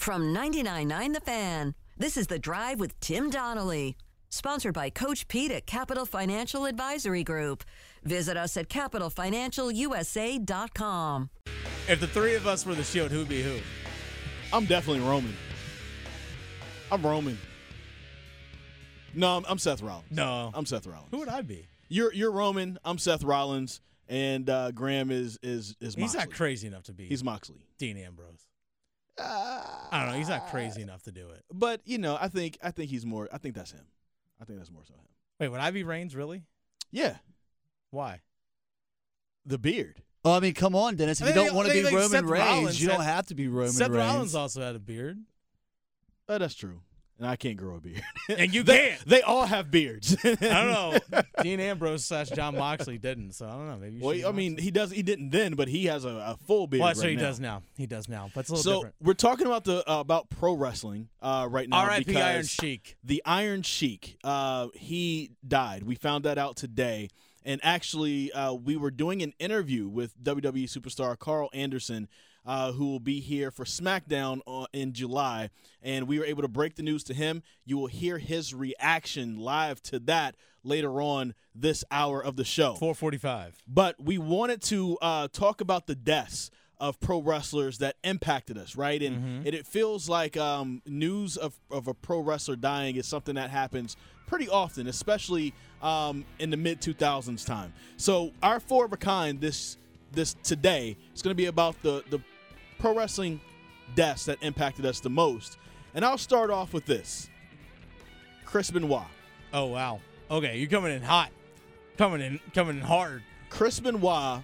From 99.9 The Fan, this is The Drive with Tim Donnelly. Sponsored by Coach Pete at Capital Financial Advisory Group. Visit us at capitalfinancialusa.com. If the three of us were the Shield, who'd be who? I'm definitely Roman. I'm Roman. No, I'm, I'm Seth Rollins. No. I'm Seth Rollins. Who would I be? You're you're Roman. I'm Seth Rollins, and uh, Graham is is is Moxley. He's not crazy enough to be He's Moxley. Dean Ambrose. I don't know. He's not crazy ah. enough to do it. But you know, I think I think he's more. I think that's him. I think that's more so him. Wait, would I be Reigns? Really? Yeah, Why? the beard. Oh, I mean, come on, Dennis. If I you don't want to be like, Roman Seth Reigns, Rollins you don't have to be Roman Reigns. Seth Reigns. Rollins also had a beard, Oh, that's true. And I can't grow a beard. and you they, can't. they all have beards. I don't know. Dean Ambrose slash Jon Moxley didn't, so I don't know. Maybe. You Well, I mean, Moxley. he does. He didn't then, but he has a, a full beard. well, that's right what he now. does now. He does now, but it's a little So different. we're talking about the uh, about pro wrestling uh, right now. R.I.P. Iron Sheik. the Iron Sheik. Uh, he died. We found that out today. And actually, uh, we were doing an interview with WWE superstar Karl Anderson, uh, who will be here for SmackDown uh, in July. And we were able to break the news to him. You will hear his reaction live to that later on this hour of the show. 445. But we wanted to uh, talk about the deaths of pro wrestlers that impacted us, right? And Mm-hmm. it, it feels like um, news of, of a pro wrestler dying is something that happens pretty often, especially um, in the mid 2000s time. So our four of a kind this this today is going to be about the the pro wrestling deaths that impacted us the most. And I'll start off with this: Chris Benoit. Oh wow. Okay, you're coming in hot. Coming in coming in hard. Chris Benoit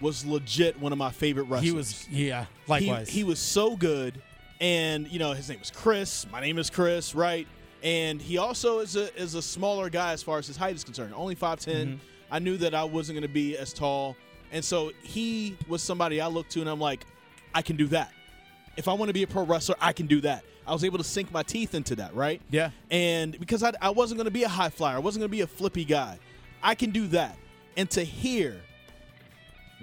was legit one of my favorite wrestlers. He was yeah, likewise. He, he was so good, and you know his name was Chris. My name is Chris, right? And he also is a is a smaller guy as far as his height is concerned, only 5'10. Mm-hmm. I knew that I wasn't going to be as tall, and so he was somebody I looked to, and I'm like, I can do that. If I want to be a pro wrestler, I can do that. I was able to sink my teeth into that, right? Yeah. And because I, I wasn't going to be a high flyer, I wasn't going to be a flippy guy. I can do that. And to hear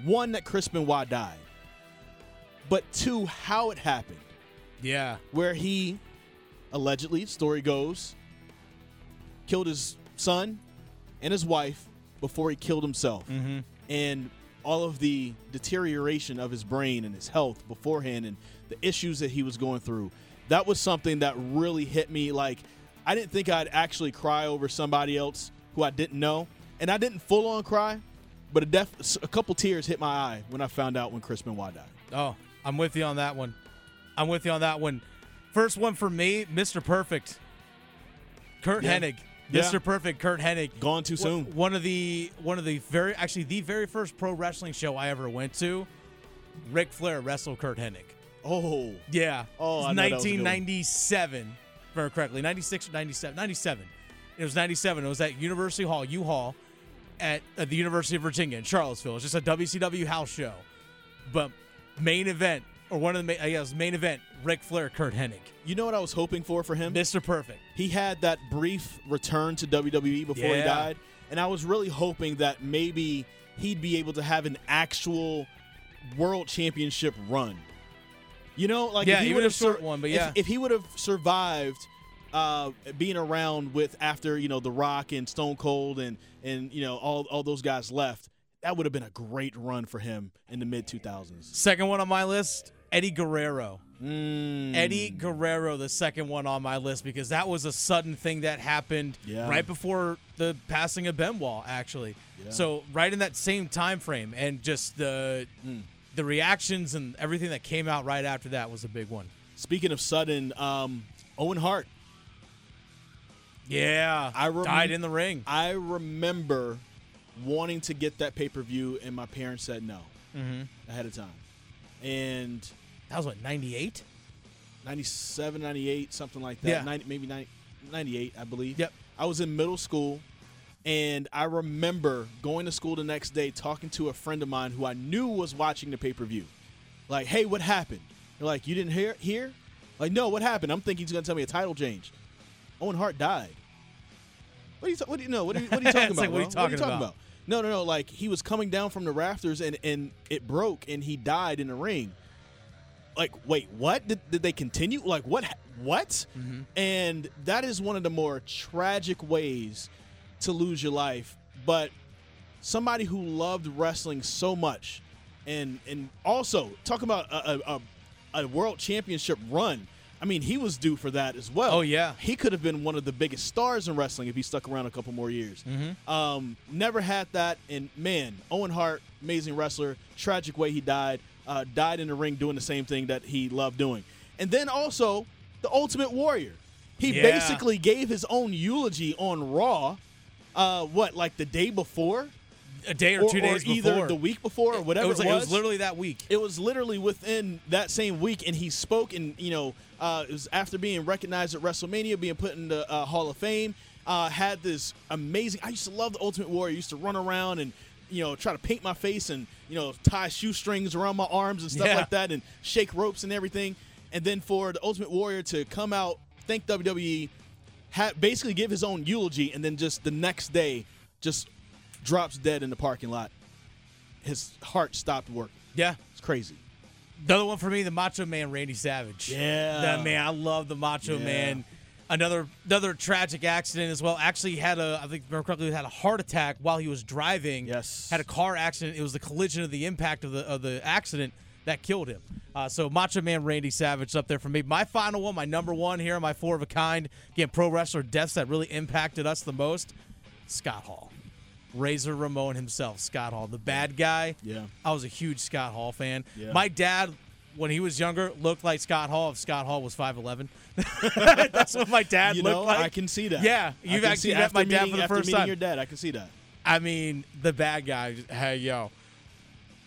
one that Chris Benoit died, but two how it happened, Yeah. where he allegedly, story goes, killed his son and his wife before he killed himself, Mm-hmm. and all of the deterioration of his brain and his health beforehand, and the issues that he was going through. That was something that really hit me. Like, I didn't think I'd actually cry over somebody else who I didn't know, and I didn't full on cry, but a, def- a couple tears hit my eye when I found out when Chris Benoit died. Oh, I'm with you on that one. I'm with you on that one. First one for me, Mr. Perfect. Curt Yeah. Hennig. Yeah. Mr. Perfect, Curt Hennig. Gone too soon. One- of the one of the very actually the very first pro wrestling show I ever went to, Ric Flair wrestled Curt Hennig. Oh, Yeah. Oh, I know that was a good one. 1997, if I remember correctly. 96 or 97. 97. It was 97. It was at University Hall, U Hall, at, at the University of Virginia in Charlottesville. It's just a WCW house show. But main event, or one of the main, I guess, main event, Ric Flair, Curt Hennig. you know what I was hoping for for him? Mr. Perfect. he had that brief return to WWE before he died, and I was really hoping that maybe he'd be able to have an actual world championship run. You know, like Yeah, if he would have sur- short one, but if- yeah. if, he would have survived uh, being around with after you know The Rock and Stone Cold and and you know all all those guys left, that would have been a great run for him in the mid two thousands. Second one on my list, Eddie Guerrero. Mm. Eddie Guerrero, the second one on my list, because that was a sudden thing that happened Yeah. right before the passing of Benoit, actually. So right in that same time frame, and just the Hmm. the reactions and everything that came out right after that was a big one. Speaking of sudden, um, Owen Hart. Yeah, I rem- died in the ring. I remember wanting to get that pay per view, and my parents said no ahead of time. And That was what ninety eight. 97, 98, something like that. Yeah. 90, maybe 90, 98, I believe. Yep. I was in middle school, and I remember going to school the next day talking to a friend of mine who I knew was watching the pay per view. Like, hey, what happened? They're like, you didn't hear? Hear? Like, no, what happened? I'm thinking he's gonna tell me a title change. Owen Hart died. What are you? ta- What do you know? What are you, what are you talking about? like, what are you bro? talking about? No, no, no. Like he was coming down from the rafters and and it broke and he died in the ring. like, wait, what? Did, did they continue? Like, what? What? Mm-hmm. And that is one of the more tragic ways to lose your life. But somebody who loved wrestling so much, and and also talk about a, a, a world championship run. I mean, he was due for that as well. Oh, yeah. he could have been one of the biggest stars in wrestling if he stuck around a couple more years. Mm-hmm. Um, never had that, and man, Owen Hart, amazing wrestler. Tragic way he died. Uh, died in the ring doing the same thing that he loved doing. And then also the Ultimate Warrior. He Yeah. basically gave his own eulogy on Raw. Uh, what like the day before, A day or, or, two days or either before. the week before, or whatever it was, it like- was. it was literally that week. It was literally within that same week, and he spoke, and you know, uh, it was after being recognized at WrestleMania, being put in the uh, Hall of Fame. Uh, had this amazing. I used to love the Ultimate Warrior. I used to run around and you know try to paint my face and you know tie shoestrings around my arms and stuff Yeah. like that, and shake ropes and everything. And then for the Ultimate Warrior to come out, thank WWE, ha- basically give his own eulogy, and then just the next day, just drops dead in the parking lot. His heart stopped working. Yeah. It's crazy. The other one for me, the Macho Man, Randy Savage. Yeah. That man, I love the Macho Yeah. Man. Another another tragic accident as well. Actually had a, I think remember correctly, had a heart attack while he was driving. Yes. Had a car accident. It was the collision of the impact of the of the accident that killed him. Uh, so Macho Man Randy Savage up there for me. My final one, my number one here, my four of a kind. Again, pro wrestler deaths that really impacted us the most. Scott Hall. Razor Ramon himself, Scott Hall, the bad guy. Yeah. I was a huge Scott Hall fan. Yeah. My dad, when he was younger, looked like Scott Hall if Scott Hall was 5'11. That's what my dad You looked know, like. I can see that. Yeah, you've actually met my dad for the first meeting time. your dad, I can see that. I mean, the bad guy. Hey, yo.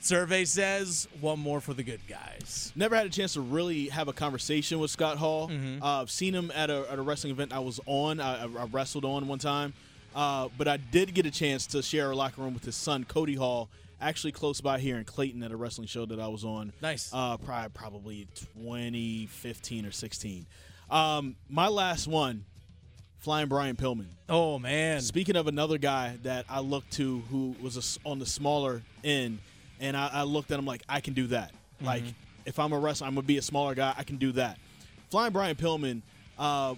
Survey says one more for the good guys. Never had a chance to really have a conversation with Scott Hall. Mm-hmm. Uh, I've seen him at a, at a wrestling event I was on. I I wrestled on one time, uh, but I did get a chance to share a locker room with his son Cody Hall, actually close by here in Clayton at a wrestling show that I was on. Nice. Uh, probably probably 2015 or 16. Um, my last one, Flying Brian Pillman. Oh man. Speaking of another guy that I looked to who was a on the smaller end, and I, I looked at him like, I can do that. Like, if I'm a wrestler, I'm going to be a smaller guy. I can do that. Flying Brian Pillman, uh,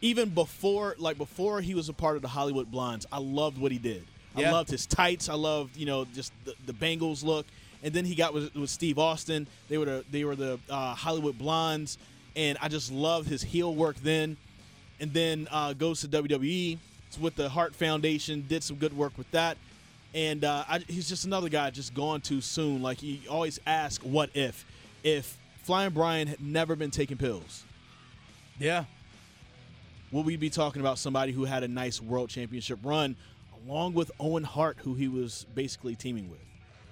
even before, like, before he was a part of the Hollywood Blondes, I loved what he did. Yeah. I loved his tights. I loved, you know, just the, the Bengals look. And then he got with, with Steve Austin. They were the, they were the uh, Hollywood Blondes, and I just loved his heel work then and then uh, goes to WWE It's with the Hart Foundation. Did some good work with that, and uh, I, he's just another guy just gone too soon. Like you always ask, what if? If Flying Brian had never been taking pills, Yeah. Would we be talking about somebody who had a nice World Championship run, along with Owen Hart, who he was basically teaming with?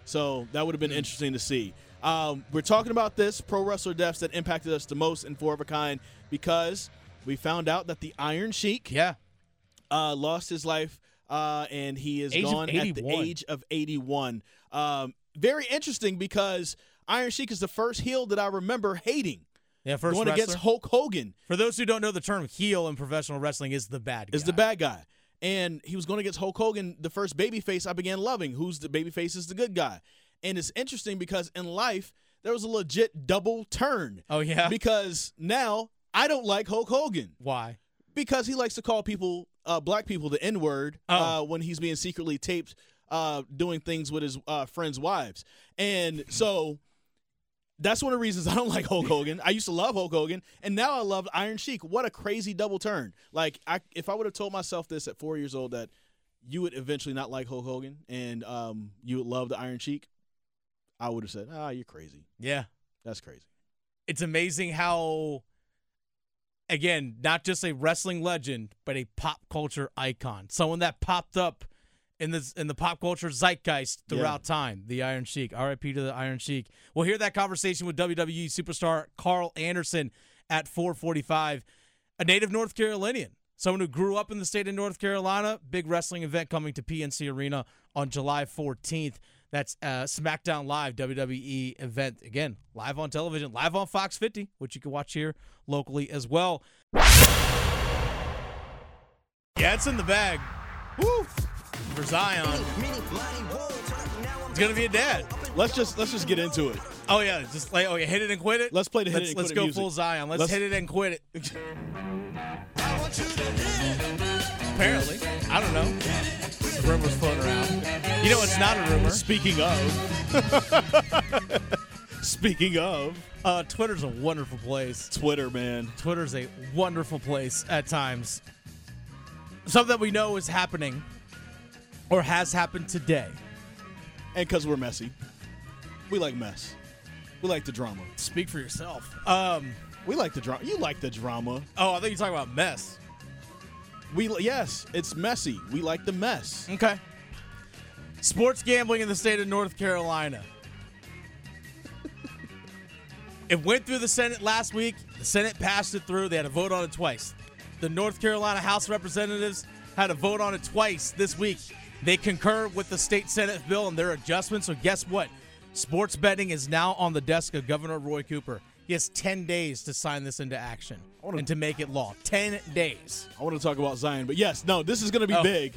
So that would have been interesting to see. Um, we're talking about this pro wrestler deaths that impacted us the most in Four of a Kind because we found out that the Iron Sheik Yeah. uh, lost his life, uh, and he is Age gone at the age of 81. Um, very interesting because Iron Sheik is the first heel that I remember hating. Yeah. First Going wrestler. against Hulk Hogan For those who don't know, the term heel in professional wrestling is the bad guy. is the bad guy. And he was going against Hulk Hogan, the first babyface I began loving. Who's the babyface is the good guy. And it's interesting because in life, there was a legit double turn. Oh yeah. Because now I don't like Hulk Hogan. Why? because he likes to call people, uh, black people, the N word Oh. uh, when he's being secretly taped uh, doing things with his uh, friends' wives. And so that's one of the reasons I don't like Hulk Hogan. I used to love Hulk Hogan, and now I love Iron Sheik. What a crazy double turn! Like, I, if I would have told myself this at four years old that you would eventually not like Hulk Hogan and um, you would love the Iron Sheik, I would have said, "Ah, you're crazy. Yeah. That's crazy." it's amazing how again not just a wrestling legend but a pop culture icon someone that popped up in the in the pop culture zeitgeist throughout time. The iron sheik. Rip to the iron sheik. We'll hear that conversation with wwe superstar karl anderson at 445 a native north carolinian someone who grew up in the state of north carolina. Big wrestling event coming to pnc arena on july 14th that's uh, SmackDown Live WWE event. Again, live on television, live on Fox 50, which you can watch here locally as well. Yeah, it's in the bag. Woo! For Zion. It's gonna be a dad. Let's just let's just get into it. Oh yeah, just like oh yeah, hit it and quit it. Let's play the hit let's, it and let's quit it go music. full Zion. Let's, Let's- hit it and quit it. Apparently, I don't know. Rumors floating around. You know, it's not a rumor. Speaking of, speaking of Uh, Twitter's a wonderful place. Twitter, man. Twitter's a wonderful place at times. Something that we know is happening or has happened today. And because we're messy, we like mess. We like the drama. Speak for yourself. Um. We like the drama. You like the drama. Oh, I think you're talking about mess. We yes, it's messy. We like the mess. Okay. Sports gambling in the state of North Carolina. it went through the Senate last week. The Senate passed it through. They had a vote on it twice. The North Carolina House of Representatives had a vote on it twice this week. They concur with the state Senate bill and their adjustments. So, guess what? Sports betting is now on the desk of Governor Roy Cooper. He has 10 days to sign this into action wanna- and to make it law. 10 days. I want to talk about Zion, but yes, no, this is going to be Oh. big.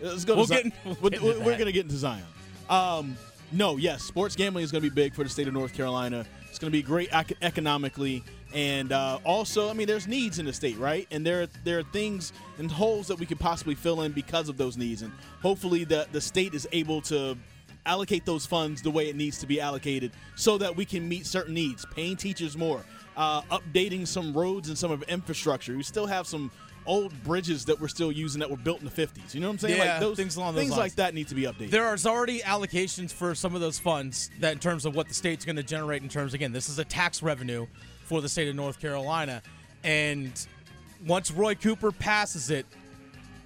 Let's go We'll Zion. get we'll We're- get we're going to get into Zion. Um, no, yes, sports gambling is going to be big for the state of North Carolina. It's going to be great ec- economically, and uh, also, I mean, there's needs in the state, right? And there, there are things and holes that we could possibly fill in because of those needs, and hopefully, the the state is able to allocate those funds the way it needs to be allocated so that we can meet certain needs paying teachers more uh, updating some roads and some of infrastructure. We still have some old bridges that we're still using that were built in the 50s you know what i'm saying? Yeah, like those things along those things lines. like that need to be updated. There are already allocations for some of those funds that in terms of what the state's going to generate in terms again, this is a tax revenue for the state of North Carolina. And once Roy Cooper passes it,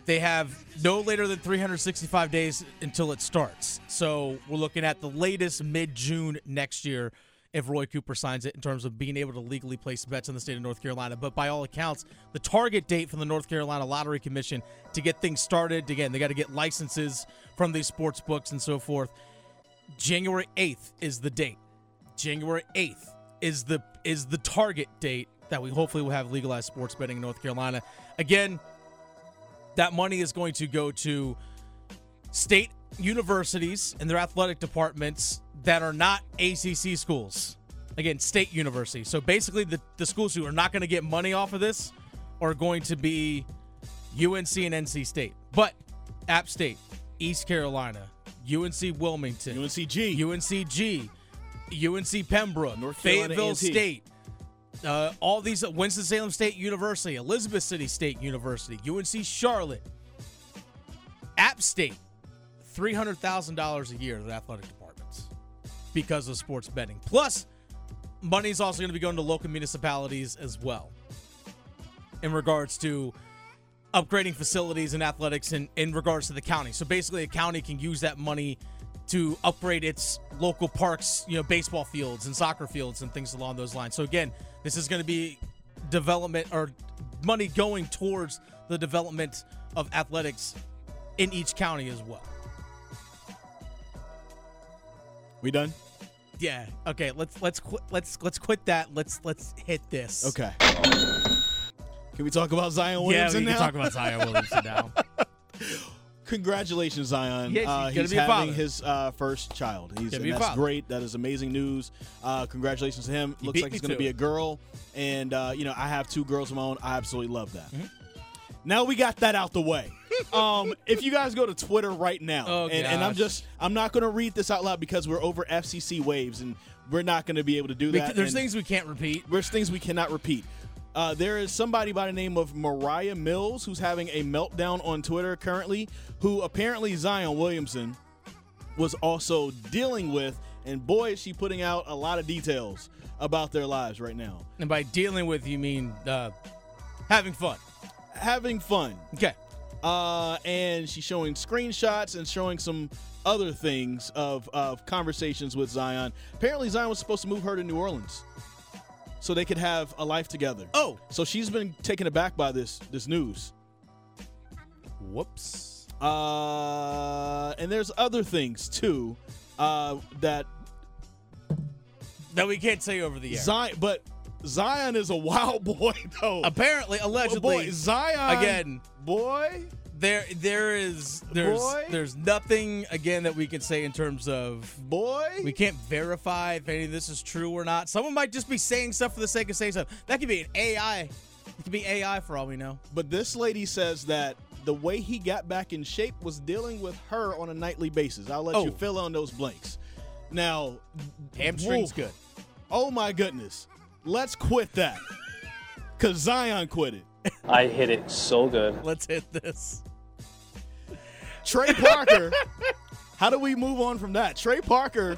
they have no later than 365 days until it starts. So we're looking at the latest mid June next year if Roy Cooper signs it in terms of being able to legally place bets in the state of North Carolina. But by all accounts, the target date from the North Carolina Lottery Commission to get things started, again, they got to get licenses from these sports books and so forth. January 8th is the date. January 8th is the is the target date that we hopefully will have legalized sports betting in North Carolina. Again, that money is going to go to state universities and their athletic departments that are not ACC schools. Again, state universities. So basically, the, the schools who are not going to get money off of this are going to be UNC and NC State. But App State, East Carolina, UNC Wilmington, uncg UNCG, UNC Pembroke, North Carolina Fayetteville A&T. State, uh, all these Winston-Salem State University, Elizabeth City State University, UNC Charlotte, App State, three hundred thousand dollars a year to the athletic departments because of sports betting. Plus, money is also going to be going to local municipalities as well in regards to upgrading facilities and athletics in, in regards to the county. So basically, a county can use that money to upgrade its local parks, you know, baseball fields and soccer fields and things along those lines. So again, this is going to be development or money going towards the development of athletics in each county as well. we done Yeah. Okay. Let's let's quit. Let's let's quit that. Let's let's hit this. okay can we talk about zion Yeah, williamson we can now talk about Zion Williamson now. Congratulations, Zion. He's uh, he's having father. his uh, first child. He's and that's father. great. That is amazing news. Uh, congratulations to him. He Looks like it's going to be a girl, and uh, you know I have two girls of my own. I absolutely love that. Mm-hmm. Now we got that out the way. um, if you guys go to Twitter right now, Oh, and, and I'm just I'm not going to read this out loud because we're over FCC waves, and we're not going to be able to do that. There's things we can't repeat. there's things we cannot repeat. Uh, there is somebody by the name of Mariah Mills who's having a meltdown on Twitter currently, who apparently Zion Williamson was also dealing with, and boy, is she putting out a lot of details about their lives right now. And by dealing with, you mean uh, having fun. Having fun. Okay. Uh, and she's showing screenshots and showing some other things of, of conversations with Zion. Apparently, Zion was supposed to move her to New Orleans so they could have a life together. Oh. So she's been taken aback by this this news. Whoops. Uh, and there's other things too uh, that That we can't say over the air. Zion, but Zion is a wild boy though. Apparently, allegedly, boy, Zion again. boy, There, there is, there's, Boy. there's nothing again that we can say in terms of Boy, we can't verify if any of this is true or not. Someone might just be saying stuff for the sake of saying stuff. That could be an AI. It could be AI for all we know. but this lady says that the way he got back in shape was dealing with her on a nightly basis. I'll let Oh. you fill in those blanks. Now, Hamstring's whoa. good. Oh my goodness. Let's quit that. Cause Zion quit it. I hit it so good. Let's hit this. Trey Parker. how do we move on from that? Trey Parker,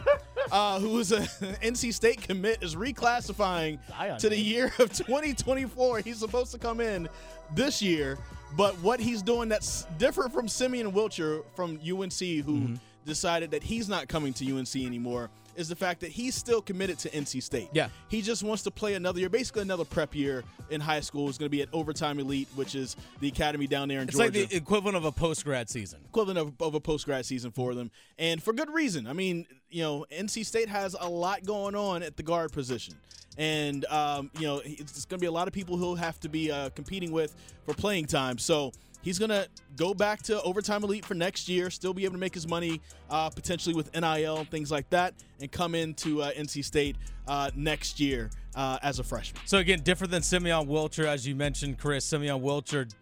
uh, who is a NC State commit, is reclassifying Zion to the did. year of 2024. He's supposed to come in this year, but what he's doing that's different from Simeon Wilcher from UNC, who Mm-hmm. decided that he's not coming to UNC anymore, is the fact that he's still committed to NC State. Yeah. He just wants to play another year, basically another prep year in high school. He's going to be at Overtime Elite, which is the academy down there in It's Georgia It's like the equivalent of a post grad season. equivalent of, of a post grad season for them, and for good reason. I mean, you know, NC State has a lot going on at the guard position, and um, you know, it's, it's going to be a lot of people who'll have to be uh, competing with for playing time. So he's going to go back to overtime elite for next year, still be able to make his money uh, potentially with NIL and things like that, and come into uh, NC State uh, next year uh, as a freshman. So again, different than Simeon Wilcher, as you mentioned, Chris. Simeon Wilcher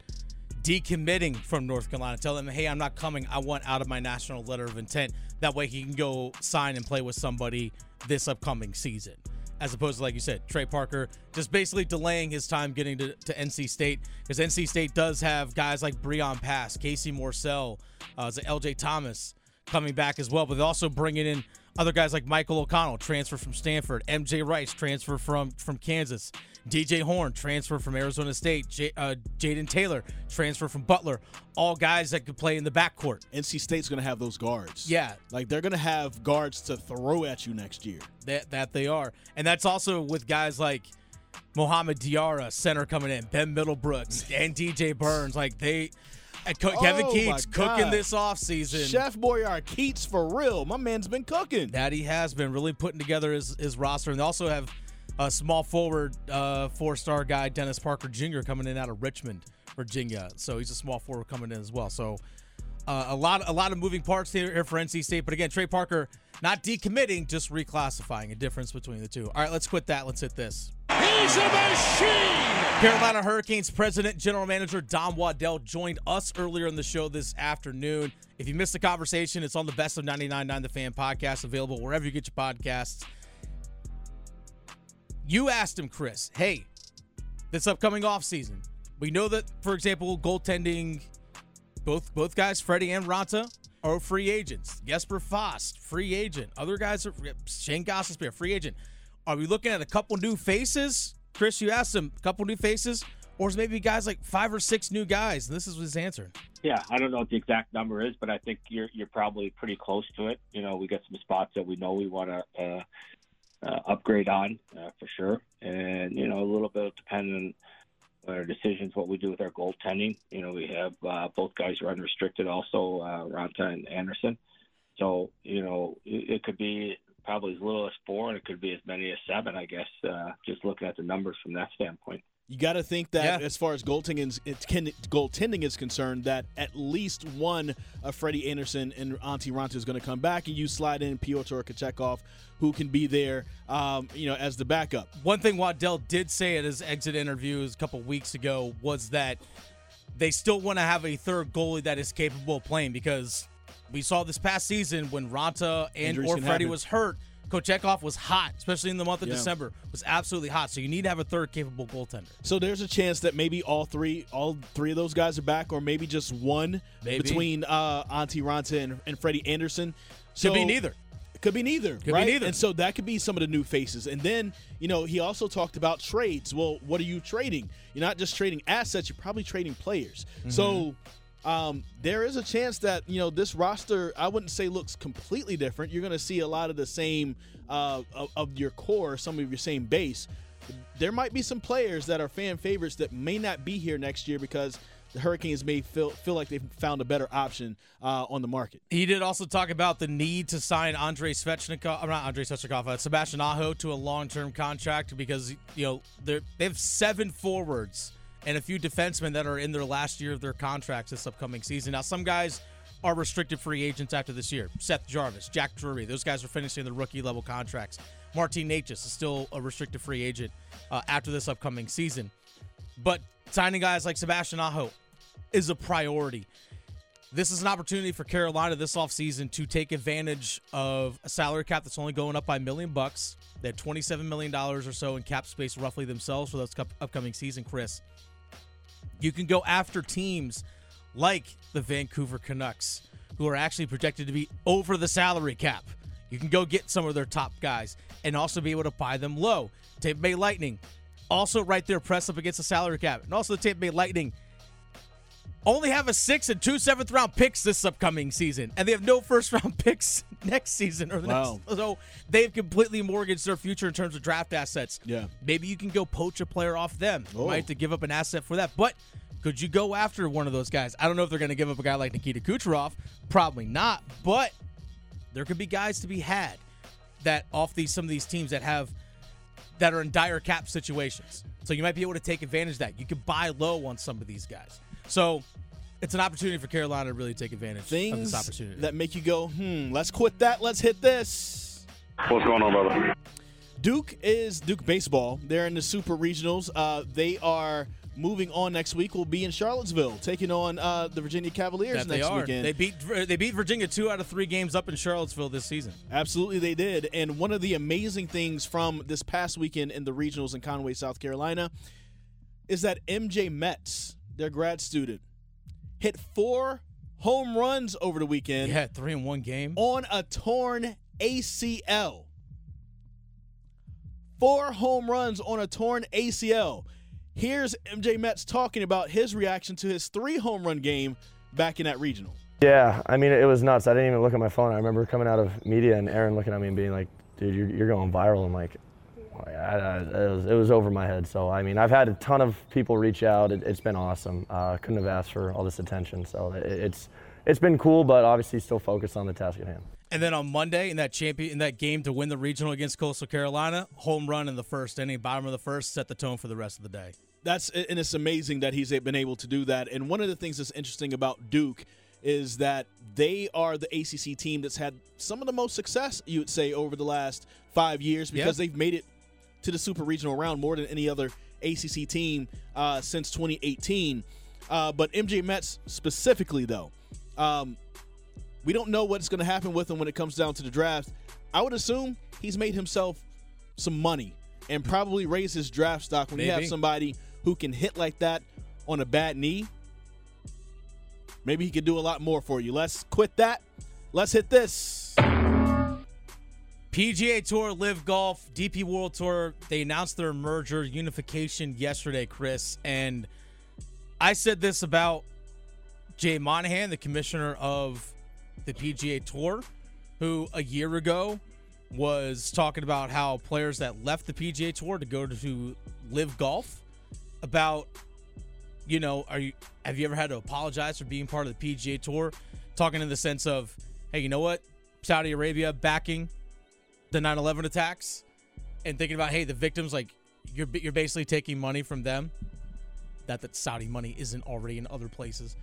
decommitting from North Carolina, telling them, "Hey, I'm not coming. I want out of my national letter of intent." That way, he can go sign and play with somebody this upcoming season, as opposed to like you said, Trey Parker just basically delaying his time getting to, to NC State because NC State does have guys like Breon Pass, Casey Morsell, uh, LJ Thomas coming back as well, but also bringing in other guys like Michael O'Connell, transfer from Stanford, MJ Rice, transfer from from Kansas, DJ Horne, transfer from Arizona State, J, uh, Jayden Taylor, transfer from Butler. All guys that could play in the backcourt. NC State's going to have those guards. Yeah. Like they're going to have guards to throw at you next year. That that they are, and that's also with guys like Mohamed Diarra, center coming in, Ben Middlebrooks, and DJ Burns. Like they, Co- Kevin Oh, Keatts cooking this offseason. Chef Boyard Keatts for real. My man's been cooking. that he has been really putting together his, his roster. And they also have a small forward, uh, four star guy, Dennis Parker Jr., coming in out of Richmond, Virginia. So he's a small forward coming in as well. So uh, a lot a lot of moving parts here, here for NC State. But again, Trey Parker not decommitting, just reclassifying, a difference between the two. All right, let's quit that. Let's hit this. He's a machine! Carolina Hurricanes president, general manager Don Waddell joined us earlier in the show this afternoon. If you missed the conversation, it's on the Best of 99.9 The Fan podcast, available wherever you get your podcasts. You asked him, Chris, hey, this upcoming offseason, we know that, for example, goaltending, both both guys, Freddie and Raanta, are free agents. Jesper Fast, free agent. Other guys are Shayne Gostisbehere, free agent. Are we looking at a couple new faces? Chris, you asked him, a couple new faces? Or is maybe guys like five or six new guys? And this is his answer. Yeah, I don't know what the exact number is, but I think you're you're probably pretty close to it. You know, we got some spots that we know we want to uh, uh, upgrade on uh, for sure, and you know, a little bit depending on our decisions, what we do with our goaltending. You know, we have uh, both guys are unrestricted, also uh, Raanta and Anderson. So you know, it, it could be probably as little as four, and it could be as many as seven. I guess uh, just looking at the numbers from that standpoint. You got to think that Yeah. as far as goaltending is, can, goaltending is concerned, that at least one of Freddie Anderson and Antti Raanta is going to come back, and you slide in Pyotr Kochetkov, who can be there, um, you know, as the backup. One thing Waddell did say at his exit interviews a couple weeks ago was that they still want to have a third goalie that is capable of playing because we saw this past season when Raanta and Injuries or Freddie happen. was hurt, Kochetkov was hot, especially in the month of Yeah. December, was absolutely hot. So you need to have a third capable goaltender. So there's a chance that maybe all three, all three of those guys are back, or maybe just one Maybe. between uh, Antti Raanta and, and Freddie Anderson. So Could be neither. Could be neither. be right? neither. And so that could be some of the new faces. And then, you know, he also talked about trades. Well, what are you trading? You're not just trading assets, you're probably trading players. Mm-hmm. So um, there is a chance that, you know, this roster, I wouldn't say looks completely different. You're going to see a lot of the same uh, of, of your core, some of your same base. There might be some players that are fan favorites that may not be here next year because the Hurricanes may feel feel like they've found a better option uh, on the market. He did also talk about the need to sign Andrei Svechnikov, uh, not Andrei Svechnikov, uh, Sebastian Aho to a long-term contract because you know they they have seven forwards and a few defensemen that are in their last year of their contracts this upcoming season. Now, some guys are restricted free agents after this year. Seth Jarvis, Jack Drury, those guys are finishing their rookie level contracts. Martin Necas is still a restricted free agent uh, after this upcoming season. But signing guys like Sebastian Aho is a priority. This is an opportunity for Carolina this offseason to take advantage of a salary cap that's only going up by a million bucks. They had $27 million or so in cap space roughly themselves for this upcoming season, Chris. You can go after teams like the Vancouver Canucks, who are actually projected to be over the salary cap. You can go get some of their top guys and also be able to buy them low. Tampa Bay Lightning, also right there, press up against the salary cap. And also the Tampa Bay Lightning only have a six and two seventh round picks this upcoming season, and they have no first round picks next season or the wow. next. So they've completely mortgaged their future in terms of draft assets. Yeah, maybe you can go poach a player off them. Oh. You might have to give up an asset for that, but. Could you go after one of those guys? I don't know if they're going to give up a guy like Nikita Kucherov. Probably not, but there could be guys to be had that off these some of these teams that have that are in dire cap situations. So you might be able to take advantage of that. You could buy low on some of these guys. So it's an opportunity for Carolina to really take advantage Things of this opportunity. that make you go, hmm, let's quit that. Let's hit this. What's going on, brother? Duke is Duke baseball. They're in the Super Regionals. Uh, they are moving on next week. Will be in Charlottesville, taking on uh, the Virginia Cavaliers that next they are. weekend. They beat they beat Virginia two out of three games up in Charlottesville this season. Absolutely, they did. And one of the amazing things from this past weekend in the regionals in Conway, South Carolina, is that MJ Metz, their grad student, hit four home runs over the weekend. Yeah, three in one game on a torn ACL. Four home runs on a torn ACL. Here's MJ Metz talking about his reaction to his three home run game back in that regional. Yeah, I mean, it was nuts. I didn't even look at my phone. I remember coming out of media and Aaron looking at me and being like, dude, you're, you're going viral. I'm like, I, I, it, was, it was over my head. So, I mean, I've had a ton of people reach out. It, has been awesome. Uh, couldn't have asked for all this attention. So, it, it's, it's been cool, but obviously still focused on the task at hand. And then on Monday in that champion in that game to win the regional against Coastal Carolina, home run in the first inning, bottom of the first, set the tone for the rest of the day. That's and it's amazing that he's been able to do that. And one of the things that's interesting about Duke is that they are the ACC team that's had some of the most success, you would say, over the last five years because yep. they've made it to the super regional round more than any other ACC team uh, since 2018. Uh, but MJ Metz specifically, though, um, we don't know what's going to happen with him when it comes down to the draft. I would assume he's made himself some money and probably raised his draft stock when Maybe. you have somebody who can hit like that on a bad knee. Maybe he could do a lot more for you. Let's quit that. Let's hit this. PGA Tour, Live Golf, DP World Tour, they announced their merger unification yesterday, Chris. And I said this about Jay Monahan, the commissioner of the PGA Tour, who a year ago was talking about how players that left the PGA Tour to go to Live Golf about you know, are you have you ever had to apologize for being part of the PGA Tour? Talking in the sense of, hey, you know what? Saudi Arabia backing the 9/11 attacks and thinking about, hey, the victims like you're you're basically taking money from them. That that Saudi money isn't already in other places.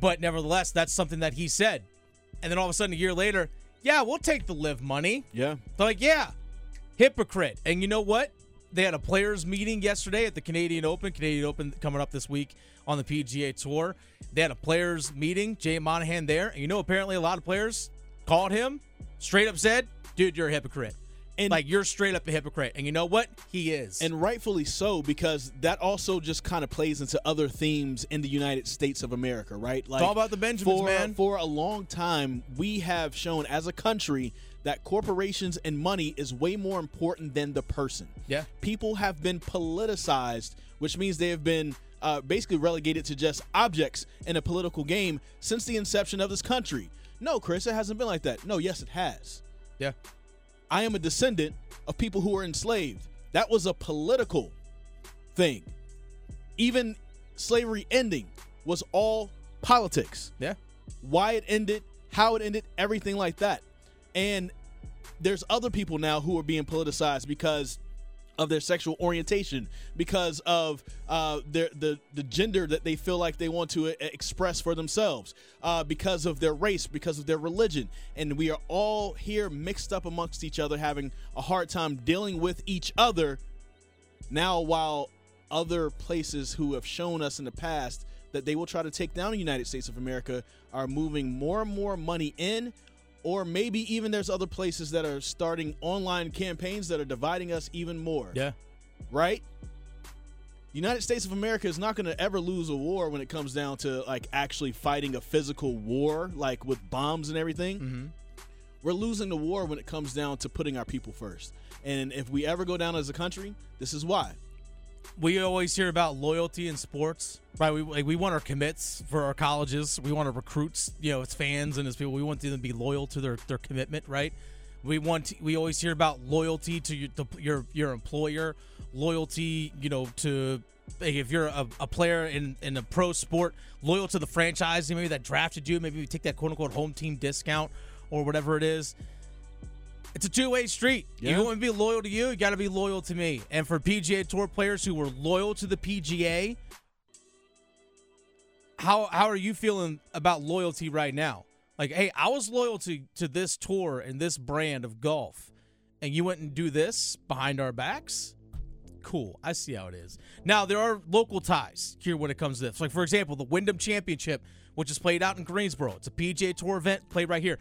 But nevertheless, that's something that he said. And then all of a sudden a year later, yeah, we'll take the live money. Yeah. They're like, yeah, hypocrite. And you know what? They had a players meeting yesterday at the Canadian Open. Canadian Open coming up this week on the PGA Tour. They had a players meeting. Jay Monahan there, and you know apparently a lot of players called him, straight up said, "Dude, you're a hypocrite." And like you're straight up a hypocrite. And you know what? He is. And rightfully so, because that also just kind of plays into other themes in the United States of America, right? Like it's all about the Benjamins, for, man. For a long time, we have shown as a country that corporations and money is way more important than the person. Yeah. People have been politicized, which means they have been uh, basically relegated to just objects in a political game since the inception of this country. No, Chris, it hasn't been like that. No, yes, it has. Yeah. I am a descendant of people who were enslaved. That was a political thing. Even slavery ending was all politics. Yeah. Why it ended, how it ended, everything like that. And there's other people now who are being politicized because of their sexual orientation because of uh, their the the gender that they feel like they want to uh, express for themselves uh, because of their race because of their religion. And we are all here mixed up amongst each other having a hard time dealing with each other now while other places who have shown us in the past that they will try to take down the United States of America are moving more and more money in or maybe even there's other places that are starting online campaigns that are dividing us even more. Yeah. Right? United States of America is not going to ever lose a war when it comes down to like actually fighting a physical war like with bombs and everything. Mm-hmm. We're losing the war when it comes down to putting our people first. And if we ever go down as a country, this is why we always hear about loyalty in sports, right? We like, we want our commits for our colleges. We want our recruits, you know, as fans and as people. We want them to be loyal to their their commitment, right? We want we always hear about loyalty to your the, your your employer, loyalty, you know, to if you're a, a, player in, in a pro sport, loyal to the franchise, maybe that drafted you, maybe you take that quote unquote home team discount or whatever it is it's a two way street. Yeah. You want to be loyal to you, you got to be loyal to me. And for PGA Tour players who were loyal to the PGA, how how are you feeling about loyalty right now? Like, hey, I was loyal to to this tour and this brand of golf, and you went and do this behind our backs. Cool, I see how it is. Now there are local ties here when it comes to this. Like for example, the Wyndham Championship, which is played out in Greensboro. It's a PGA Tour event played right here.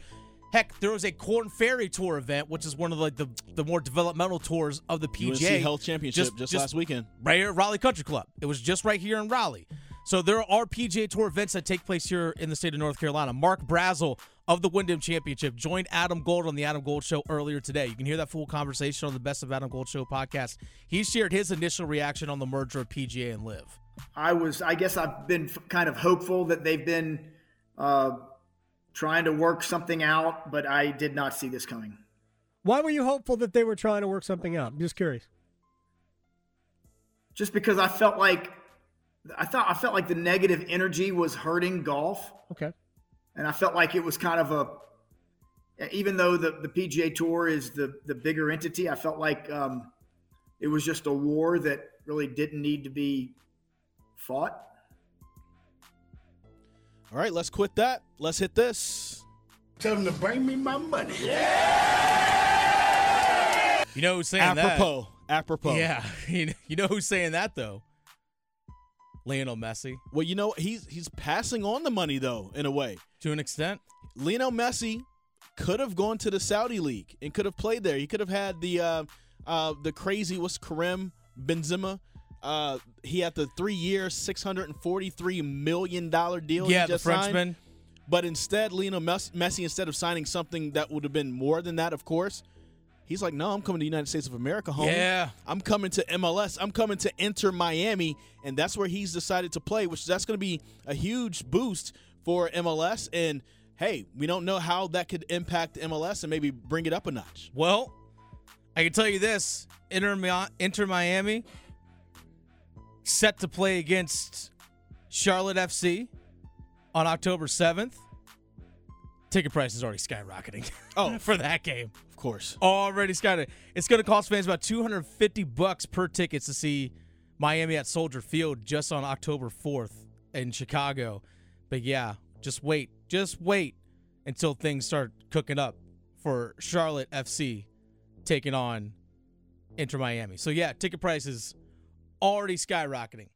Heck, there was a Corn Ferry Tour event, which is one of the the, the more developmental tours of the PGA UNC Health Championship just, just, just last weekend. Right here at Raleigh Country Club. It was just right here in Raleigh. So there are PGA Tour events that take place here in the state of North Carolina. Mark Brazil of the Wyndham Championship joined Adam Gold on the Adam Gold Show earlier today. You can hear that full conversation on the Best of Adam Gold Show podcast. He shared his initial reaction on the merger of PGA and LIV. I was, I guess, I've been kind of hopeful that they've been. Uh, trying to work something out, but I did not see this coming. Why were you hopeful that they were trying to work something out? I'm just curious. Just because I felt like I thought I felt like the negative energy was hurting golf. Okay. And I felt like it was kind of a even though the, the PGA Tour is the the bigger entity, I felt like um, it was just a war that really didn't need to be fought. All right, let's quit that. Let's hit this. Tell them to bring me my money. Yeah! You know who's saying apropos, that? Apropos. Apropos. Yeah. You know who's saying that though? Lionel Messi. Well, you know he's he's passing on the money though, in a way. To an extent. Lionel Messi could have gone to the Saudi league and could have played there. He could have had the uh, uh, the crazy what's Karim Benzema uh, he had the three year, six hundred and forty three million dollar deal. Yeah, the Frenchman. Signed. But instead, Lionel Messi, instead of signing something that would have been more than that, of course, he's like, "No, I'm coming to the United States of America, home. Yeah, I'm coming to MLS. I'm coming to Inter Miami, and that's where he's decided to play. Which that's going to be a huge boost for MLS. And hey, we don't know how that could impact MLS and maybe bring it up a notch. Well, I can tell you this: Inter, Inter Miami set to play against Charlotte FC on October 7th. Ticket price is already skyrocketing. Oh, for that game, of course. Already skyrocketing. It's going to cost fans about 250 bucks per tickets to see Miami at Soldier Field just on October 4th in Chicago. But yeah, just wait. Just wait until things start cooking up for Charlotte FC taking on Inter Miami. So yeah, ticket prices already skyrocketing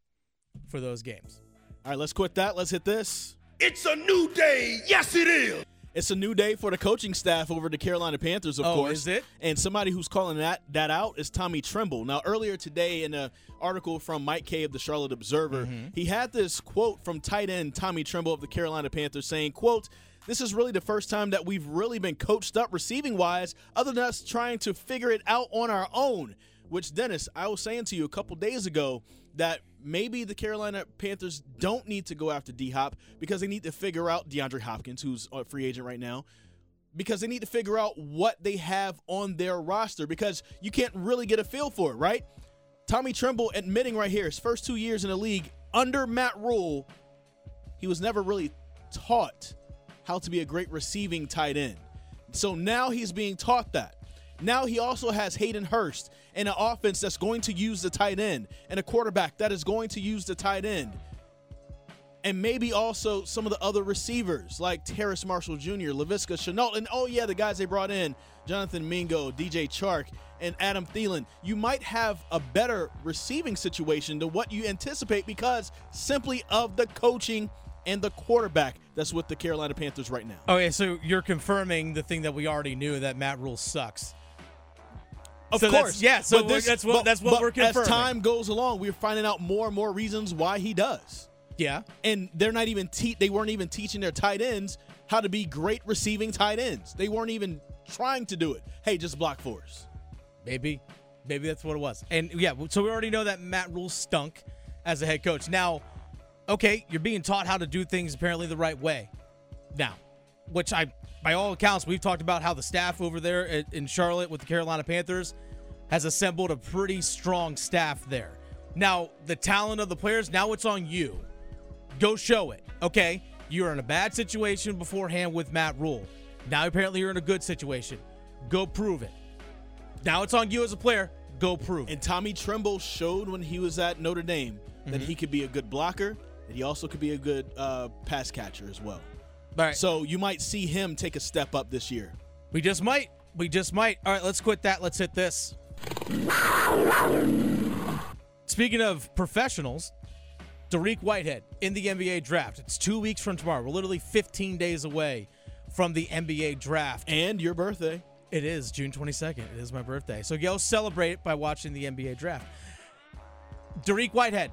for those games. All right, let's quit that. Let's hit this. It's a new day. Yes, it is. It's a new day for the coaching staff over the Carolina Panthers, of oh, course. Is it? And somebody who's calling that that out is Tommy Tremble. Now, earlier today, in an article from Mike Kaye of the Charlotte Observer, mm-hmm. he had this quote from tight end Tommy Tremble of the Carolina Panthers saying, "quote This is really the first time that we've really been coached up receiving wise, other than us trying to figure it out on our own." Which Dennis, I was saying to you a couple days ago that maybe the Carolina Panthers don't need to go after D Hop because they need to figure out DeAndre Hopkins, who's a free agent right now, because they need to figure out what they have on their roster because you can't really get a feel for it, right? Tommy Tremble admitting right here, his first two years in the league under Matt Rhule, he was never really taught how to be a great receiving tight end. So now he's being taught that. Now he also has Hayden Hurst and an offense that's going to use the tight end and a quarterback that is going to use the tight end. And maybe also some of the other receivers like Terrace Marshall Jr., Laviska Shenault, and oh yeah, the guys they brought in, Jonathan Mingo, DJ Chark, and Adam Thielen. You might have a better receiving situation than what you anticipate because simply of the coaching and the quarterback that's with the Carolina Panthers right now. Okay, so you're confirming the thing that we already knew that Matt Rhule sucks. Of So course, that's- yeah, so But that's what- that's what but we're confirming. As time goes along, we're finding out more and more reasons why he does. Yeah. And they're not even te- they weren't even teaching their tight ends how to be great receiving tight ends. They weren't even trying to do it. Hey, just block for us. Maybe. Maybe that's what it was. And yeah, so we already know that Matt Rhule stunk as a head coach. Now, okay, you're being taught how to do things apparently the right way. Now, which I, by all accounts, we've talked about how the staff over there at- in Charlotte with the Carolina Panthers has assembled a pretty strong staff there. Now, the talent of the players, now it's on you. Go show it. Okay, you're in a bad situation beforehand with Matt Rhule. Now, apparently, you're in a good situation. Go prove it. Now it's on you as a player. Go prove. And Tommy Tremble showed when he was at Notre Dame that Mm-hmm. he could be a good blocker, and he also could be a good uh, pass catcher as well. All right. So you might see him take a step up this year. We just might. We just might. All right, let's quit that. Let's hit this. Speaking of professionals, Dariq Whitehead in the NBA draft. It's two weeks from tomorrow. We're literally 15 days away from the NBA draft. And your birthday. It is June 22nd. It is my birthday. So go celebrate it by watching the NBA draft. Dariq Whitehead,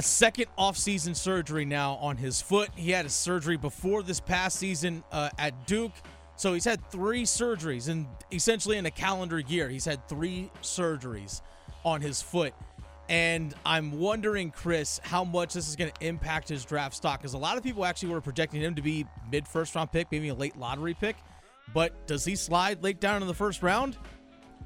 a second offseason surgery now on his foot. He had a surgery before this past season uh, at Duke. So he's had three surgeries and essentially in a calendar year. He's had three surgeries on his foot. And I'm wondering, Chris, how much this is going to impact his draft stock. Because a lot of people actually were projecting him to be mid first round pick, maybe a late lottery pick. But does he slide late down in the first round?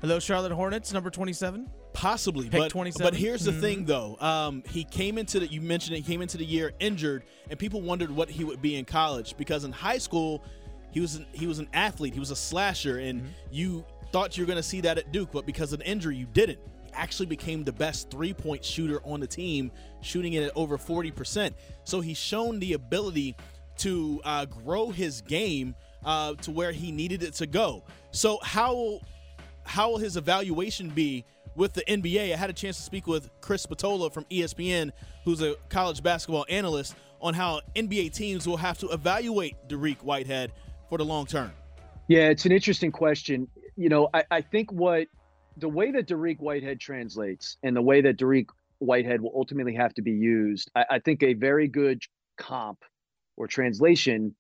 Hello, Charlotte Hornets, number 27? Possibly, Pick but 27? but here's the Mhm. thing though. Um, he came into the you mentioned it. He came into the year injured, and people wondered what he would be in college because in high school, he was an, he was an athlete. He was a slasher, and Mm-hmm. you thought you were going to see that at Duke, but because of the injury, you didn't. He actually became the best three point shooter on the team, shooting it at over forty percent. So he's shown the ability to uh, grow his game uh, to where he needed it to go. So how how will his evaluation be with the NBA? I had a chance to speak with Chris Spatola from ESPN, who's a college basketball analyst, on how NBA teams will have to evaluate Dariq Whitehead for the long term. Yeah, it's an interesting question. You know, I, I think what the way that Dariq Whitehead translates and the way that Dariq Whitehead will ultimately have to be used, I, I think a very good comp or translation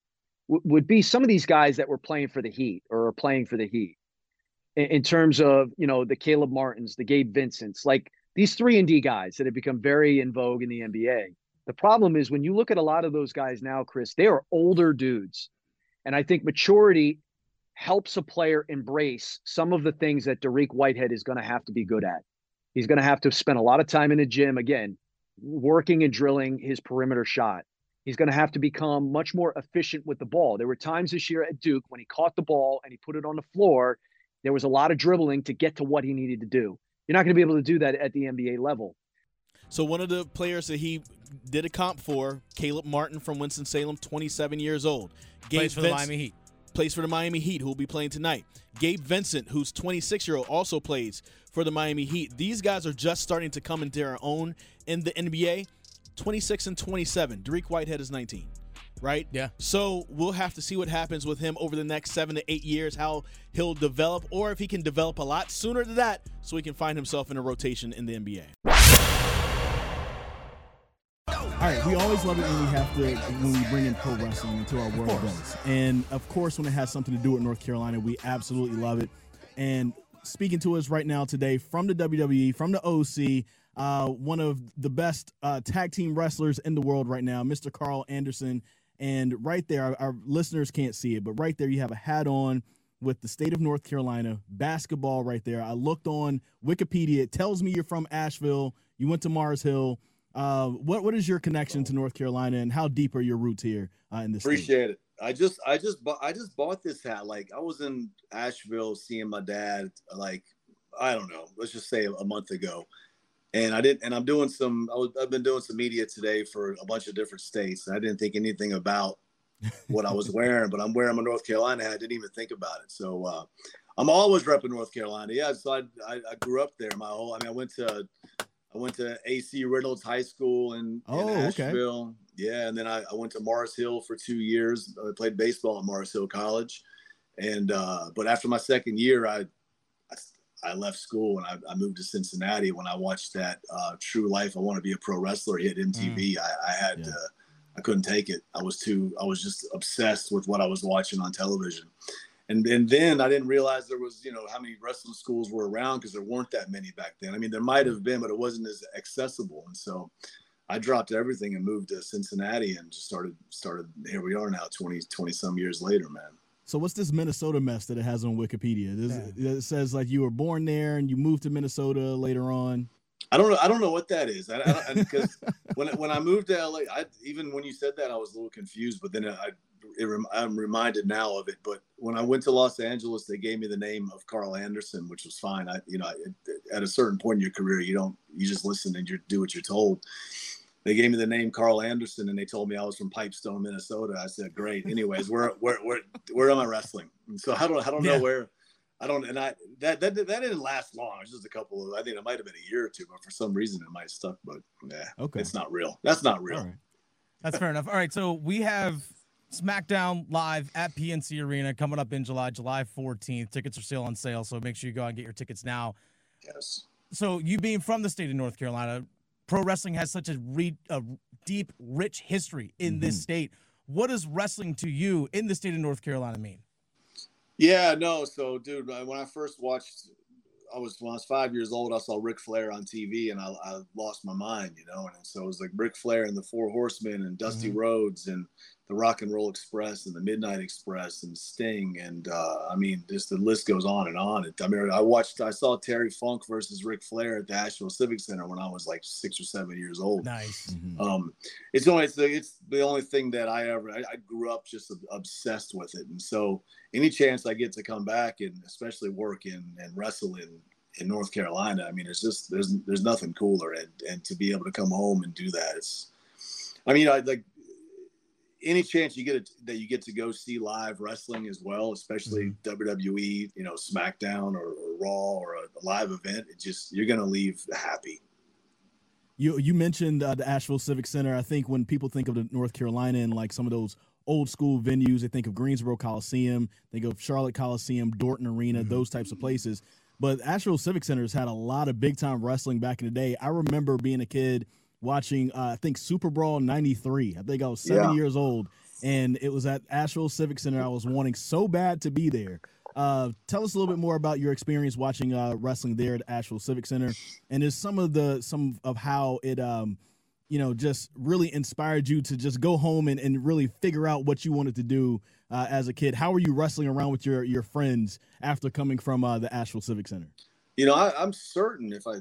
w- would be some of these guys that were playing for the Heat or are playing for the Heat in, in terms of, you know, the Caleb Martins, the Gabe Vincents, like these three and D guys that have become very in vogue in the NBA. The problem is when you look at a lot of those guys now, Chris, they are older dudes. And I think maturity helps a player embrace some of the things that Dariq Whitehead is going to have to be good at. He's going to have to spend a lot of time in the gym, again, working and drilling his perimeter shot. He's going to have to become much more efficient with the ball. There were times this year at Duke when he caught the ball and he put it on the floor, there was a lot of dribbling to get to what he needed to do. You're not going to be able to do that at the NBA level. So one of the players that he did a comp for, Caleb Martin from Winston Salem, 27 years old. Plays for the Miami Heat. Plays for the Miami Heat, who will be playing tonight. Gabe Vincent, who's 26 year old, also plays for the Miami Heat. These guys are just starting to come into their own in the NBA. 26 and 27. Dariq Whitehead is 19, right? Yeah. So we'll have to see what happens with him over the next seven to eight years, how he'll develop, or if he can develop a lot sooner than that, so he can find himself in a rotation in the NBA. All right, we always love it when we have to when we bring in pro wrestling into our world does, and of course when it has something to do with North Carolina, we absolutely love it. And speaking to us right now today from the WWE, from the OC, uh, one of the best uh, tag team wrestlers in the world right now, Mr. Karl Anderson. And right there, our, our listeners can't see it, but right there, you have a hat on with the state of North Carolina basketball right there. I looked on Wikipedia; it tells me you're from Asheville. You went to Mars Hill. Uh, what what is your connection to North Carolina, and how deep are your roots here uh, in this? state? Appreciate it. I just I just I just bought this hat. Like I was in Asheville seeing my dad. Like I don't know. Let's just say a month ago, and I didn't. And I'm doing some. I was, I've been doing some media today for a bunch of different states. And I didn't think anything about what I was wearing, but I'm wearing my North Carolina hat. I didn't even think about it. So uh, I'm always repping North Carolina. Yeah. So I, I I grew up there. My whole. I mean, I went to I went to AC Reynolds High School in, Oh, in okay. Yeah, and then I, I went to Mars Hill for two years. I played baseball at Mars Hill College, and uh, but after my second year, I I, left school and I, I moved to Cincinnati. When I watched that uh, True Life, I want to be a pro wrestler hit MTV. I, I had to, I couldn't take it. I was too. I was just obsessed with what I was watching on television. And, and then I didn't realize there was, you know, how many wrestling schools were around because there weren't that many back then. I mean, there might have been, but it wasn't as accessible. And so I dropped everything and moved to Cincinnati and just started, started, here we are now 20, 20 some years later, man. So what's this Minnesota mess that it has on Wikipedia? This, It says like you were born there and you moved to Minnesota later on. I don't know. I don't know what that is. I, I because when when I moved to LA, I even when you said that, I was a little confused. But then I, it, I'm reminded now of it. But when I went to Los Angeles, they gave me the name of Karl Anderson, which was fine. I, you know, at a certain point in your career, you don't you just listen and you do what you're told. They gave me the name Karl Anderson, and they told me I was from Pipestone, Minnesota. I said, "Great." Anyways, where where where where am I wrestling? And so I don't I don't Yeah. know where. I don't, and I that that that didn't last long. It was just a couple of. I think it might have been a year or two, but for some reason it might have stuck. But yeah, Okay. it's not real. That's not real. Right. That's fair enough. All right, so we have SmackDown live at PNC Arena coming up in July, July 14th. Tickets are still on sale, so make sure you go out and get your tickets now. Yes. So, you being from the state of North Carolina, pro wrestling has such a, re- a deep, rich history in this state. What does wrestling to you in the state of North Carolina mean? Yeah, no. So, dude, uh, when I first watched, I was when I was five years old. I saw Ric Flair on TV, and I, I lost my mind, you know. And so it was like Ric Flair and the Four Horsemen, and Dusty Rhodes, and the Rock and Roll Express, and the Midnight Express, and Sting, and uh, I mean, just the list goes on and on. It, I mean, I watched, I saw Terry Funk versus Ric Flair at the Asheville Civic Center when I was like six or seven years old. Nice. Um, it's only it's the, it's the only thing that I ever I, I grew up just obsessed with it, and so any chance I get to come back and especially work in and wrestle in in North Carolina, I mean, it's just there's there's nothing cooler, and and to be able to come home and do that, it's I mean, I like any chance you get it, that you get to go see live wrestling as well, especially WWE, you know, SmackDown or, or Raw or a, live event, it just you're gonna leave happy. You you mentioned uh, the Asheville Civic Center. I think when people think of the North Carolina and like some of those old school venues, they think of Greensboro Coliseum, think of Charlotte Coliseum, Dorton Arena, those types of places. But Asheville Civic Center's had a lot of big time wrestling back in the day. I remember being a kid watching, uh, I think Super Brawl '93. I think I was seven Yeah. years old, and it was at Asheville Civic Center. I was wanting so bad to be there. Uh, tell us a little bit more about your experience watching uh, wrestling there at Asheville Civic Center, and is some of the some of how it, um, you know, just really inspired you to just go home and, and really figure out what you wanted to do uh, as a kid. How were you wrestling around with your your friends after coming from uh, the Asheville Civic Center? You know, I, I'm certain if I,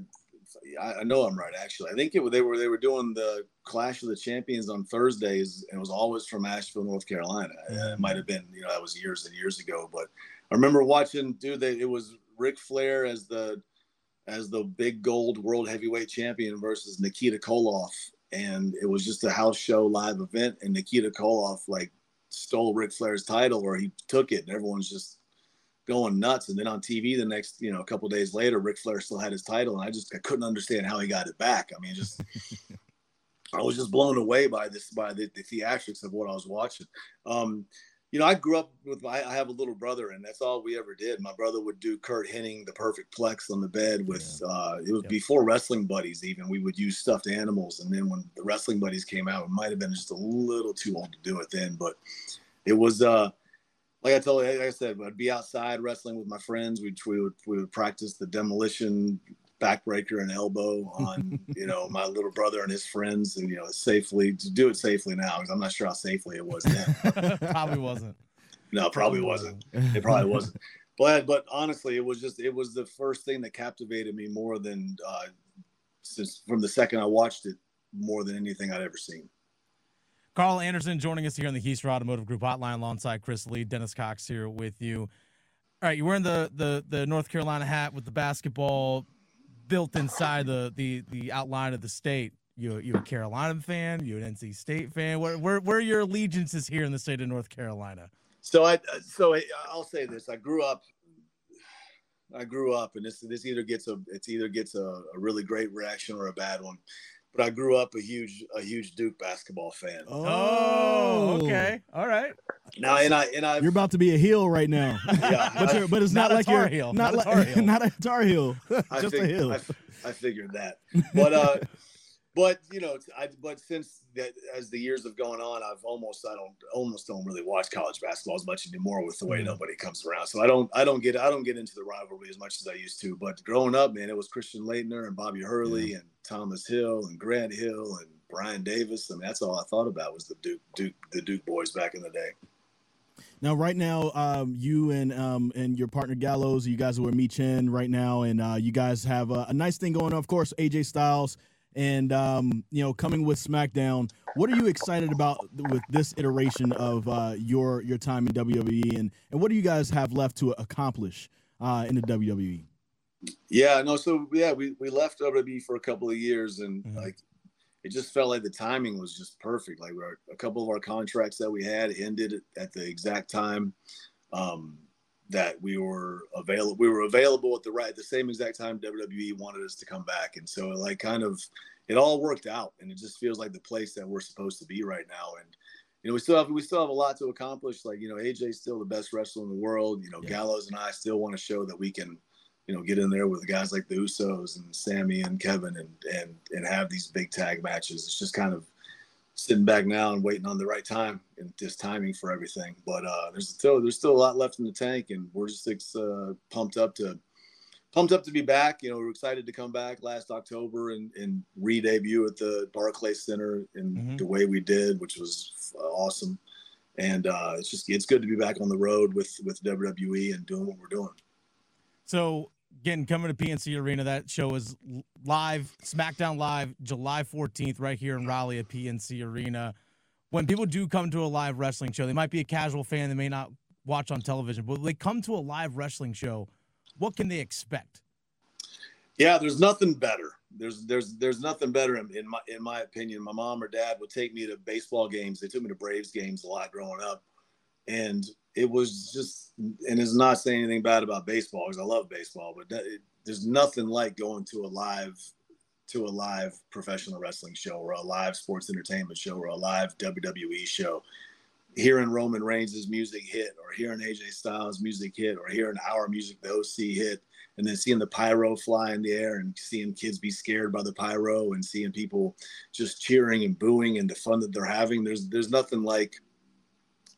I I know I'm right. Actually, I think it, they were they were doing the Clash of the Champions on Thursdays, and it was always from Asheville, North Carolina. Uh, it might have been, you know, that was years and years ago, but I remember watching. Dude, they, it was Ric Flair as the as the big gold world heavyweight champion versus Nikita Koloff, and it was just a house show live event, and Nikita Koloff like stole Ric Flair's title, or he took it, and everyone's just going nuts. And then on TV the next, you know, a couple days later, Ric Flair still had his title, and I just I couldn't understand how he got it back. I mean, just I was just blown away by this by the, the theatrics of what I was watching. Um, you know, I grew up with my, I have a little brother, and that's all we ever did. My brother would do Curt Hennig, the perfect plex on the bed with, uh, it was before Wrestling Buddies, even. We would use stuffed animals. And then when the Wrestling Buddies came out, it might have been just a little too old to do it then, but it was, uh, like I told you, like I said, I'd be outside wrestling with my friends. We'd, we would, we would practice the demolition backbreaker and elbow on, you know, my little brother and his friends, and you know, safely to do it safely now because I'm not sure how safely it was then. Probably wasn't. No, probably wasn't. It probably wasn't. But but honestly, it was just it was the first thing that captivated me more than uh, since from the second I watched it more than anything I'd ever seen. Karl Anderson joining us here on the Keister Automotive Group hotline alongside Chris Lea. Dennis Cox here with you. All right, you're wearing the the the North Carolina hat with the basketball built inside the the the outline of the state. You you a Carolina fan? You an NC State fan? Where where where are your allegiances here in the state of North Carolina? So I so I, I'll say this: I grew up. I grew up, and this this either gets a it's either gets a, a really great reaction or a bad one. But I grew up a huge a huge Duke basketball fan. Oh, okay, all right. Now and I and I You're about to be a heel right now. Yeah, but you're, but it's Not not, like Tar you're Heel, not, not a like Tar Heel. not a Tar Heel, I just a heel. I, I figured that, but uh, but you know, I but since that as the years have gone on, I've almost I don't almost don't really watch college basketball as much anymore with the way nobody comes around. So I don't I don't get I don't get into the rivalry as much as I used to. But growing up, man, it was Christian Laettner and Bobby Hurley and Thomas Hill and Grant Hill and Brian Davis. I mean, that's all I thought about was the Duke Duke the Duke boys back in the day. Now, right now, um, you and um, and your partner Gallows, you guys are with Michin right now, and uh, you guys have a, a nice thing going on. Of course, AJ Styles, and um, you know, coming with SmackDown. What are you excited about with this iteration of uh, your your time in WWE, and and what do you guys have left to accomplish uh, in the WWE? Yeah, no, so yeah, we, we left WWE for a couple of years and Mm-hmm. like it just felt like the timing was just perfect. Like we're, a couple of our contracts that we had ended at the exact time um, that we were available. We were available at the right, at the same exact time WWE wanted us to come back, and so like kind of it all worked out, and it just feels like the place that we're supposed to be right now. And you know, we still have we still have a lot to accomplish. Like you know, AJ's still the best wrestler in the world. You know, Gallows and I still want to show that we can you know, get in there with guys like the Usos and Sammy and Kevin and and and have these big tag matches. It's just kind of sitting back now and waiting on the right time and just timing for everything. But uh, there's still there's still a lot left in the tank, and we're just uh, pumped up to pumped up to be back. You know, we're excited to come back last October and and re-debut at the Barclays Center in the way we did, which was awesome. And uh, it's just it's good to be back on the road with with WWE and doing what we're doing. So again, coming to PNC Arena, that show is live, SmackDown Live, July 14th, right here in Raleigh at PNC Arena. When people do come to a live wrestling show, they might be a casual fan, they may not watch on television, but they come to a live wrestling show, what can they expect? Yeah, there's nothing better. There's there's there's nothing better in, in my in my opinion. My mom or dad would take me to baseball games. They took me to Braves games a lot growing up, and it was just and it's not saying anything bad about baseball because I love baseball, but that, it, there's nothing like going to a live to a live professional wrestling show or a live sports entertainment show or a live WWE show. Hearing Roman Reigns' music hit, or hearing AJ Styles' music hit, or hearing our music, the OC hit, and then seeing the pyro fly in the air and seeing kids be scared by the pyro and seeing people just cheering and booing and the fun that they're having. There's there's nothing like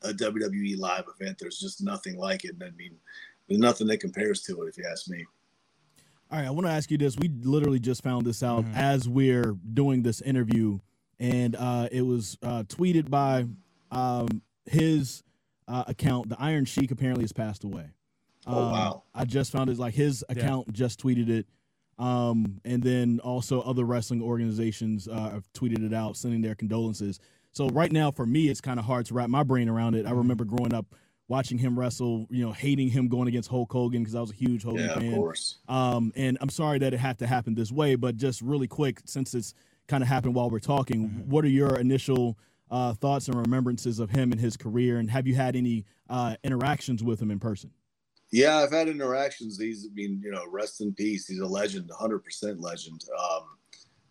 a WWE live event. There's just nothing like it. I mean, there's nothing that compares to it, if you ask me. All right, I want to ask you this. We literally just found this out as we're doing this interview, and uh, it was uh, tweeted by um, his uh, account. The Iron Sheik apparently has passed away. Oh, Um, wow. I just found it like his account just tweeted it, um, and then also other wrestling organizations uh, have tweeted it out, sending their condolences. So right now, for me, it's kind of hard to wrap my brain around it. I remember growing up watching him wrestle, you know, hating him going against Hulk Hogan because I was a huge Hogan fan. Yeah, of course. Um, and I'm sorry that it had to happen this way, but just really quick, since it's kind of happened while we're talking, what are your initial uh, thoughts and remembrances of him and his career? And have you had any uh, interactions with him in person? Yeah, I've had interactions. He's, I mean, you know, rest in peace. He's a legend, 100% legend. Um,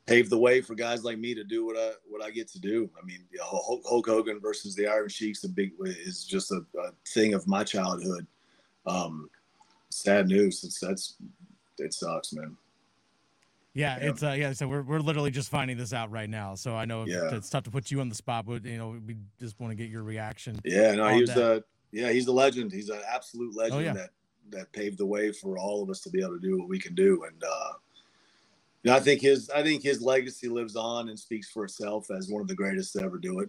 paved the way for guys like me to do what I what I get to do. I mean, Hulk, Hulk Hogan versus the Iron Sheik's a big is just a, a thing of my childhood. Um, sad news. It's that's it sucks, man. Yeah, it's uh, yeah. So we're we're literally just finding this out right now. So I know Yeah. it's tough to put you on the spot, but you know we just want to get your reaction. Yeah, no, he was that. a yeah, he's a legend. He's an absolute legend Oh, yeah. that that paved the way for all of us to be able to do what we can do. And uh, you know, I think his I think his legacy lives on and speaks for itself as one of the greatest to ever do it.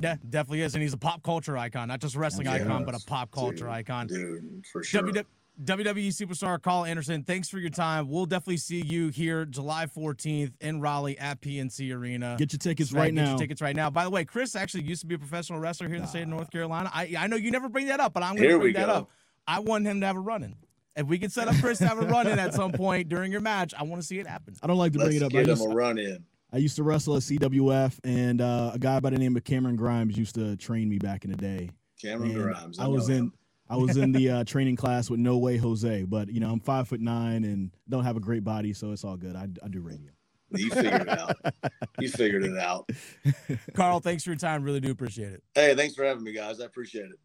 Yeah, definitely is, and he's a pop culture icon, not just a wrestling Yeah. icon, but a pop culture icon. Dude, for sure. WW- WWE superstar Karl Anderson, thanks for your time. We'll definitely see you here July 14th in Raleigh at PNC Arena. Get your tickets Smack, right get now. Your tickets right now. By the way, Chris actually used to be a professional wrestler here in the state of ah. North Carolina. I I know you never bring that up, but I'm going to bring that go. up. I want him to have a run in. If we can set up Chris to have a run in at some point during your match, I want to see it happen. I don't like to bring Let's it up. get I him used, a run in. I used to wrestle at CWF, and uh, a guy by the name of Cameron Grimes used to train me back in the day. Cameron And Grimes. I was know in. him. I was in the uh, training class with No Way Jose, but you know I'm five foot nine and don't have a great body, so it's all good. I, I do radio. You figured it out. You figured it out. Karl, thanks for your time. Really do appreciate it. Hey, thanks for having me, guys. I appreciate it.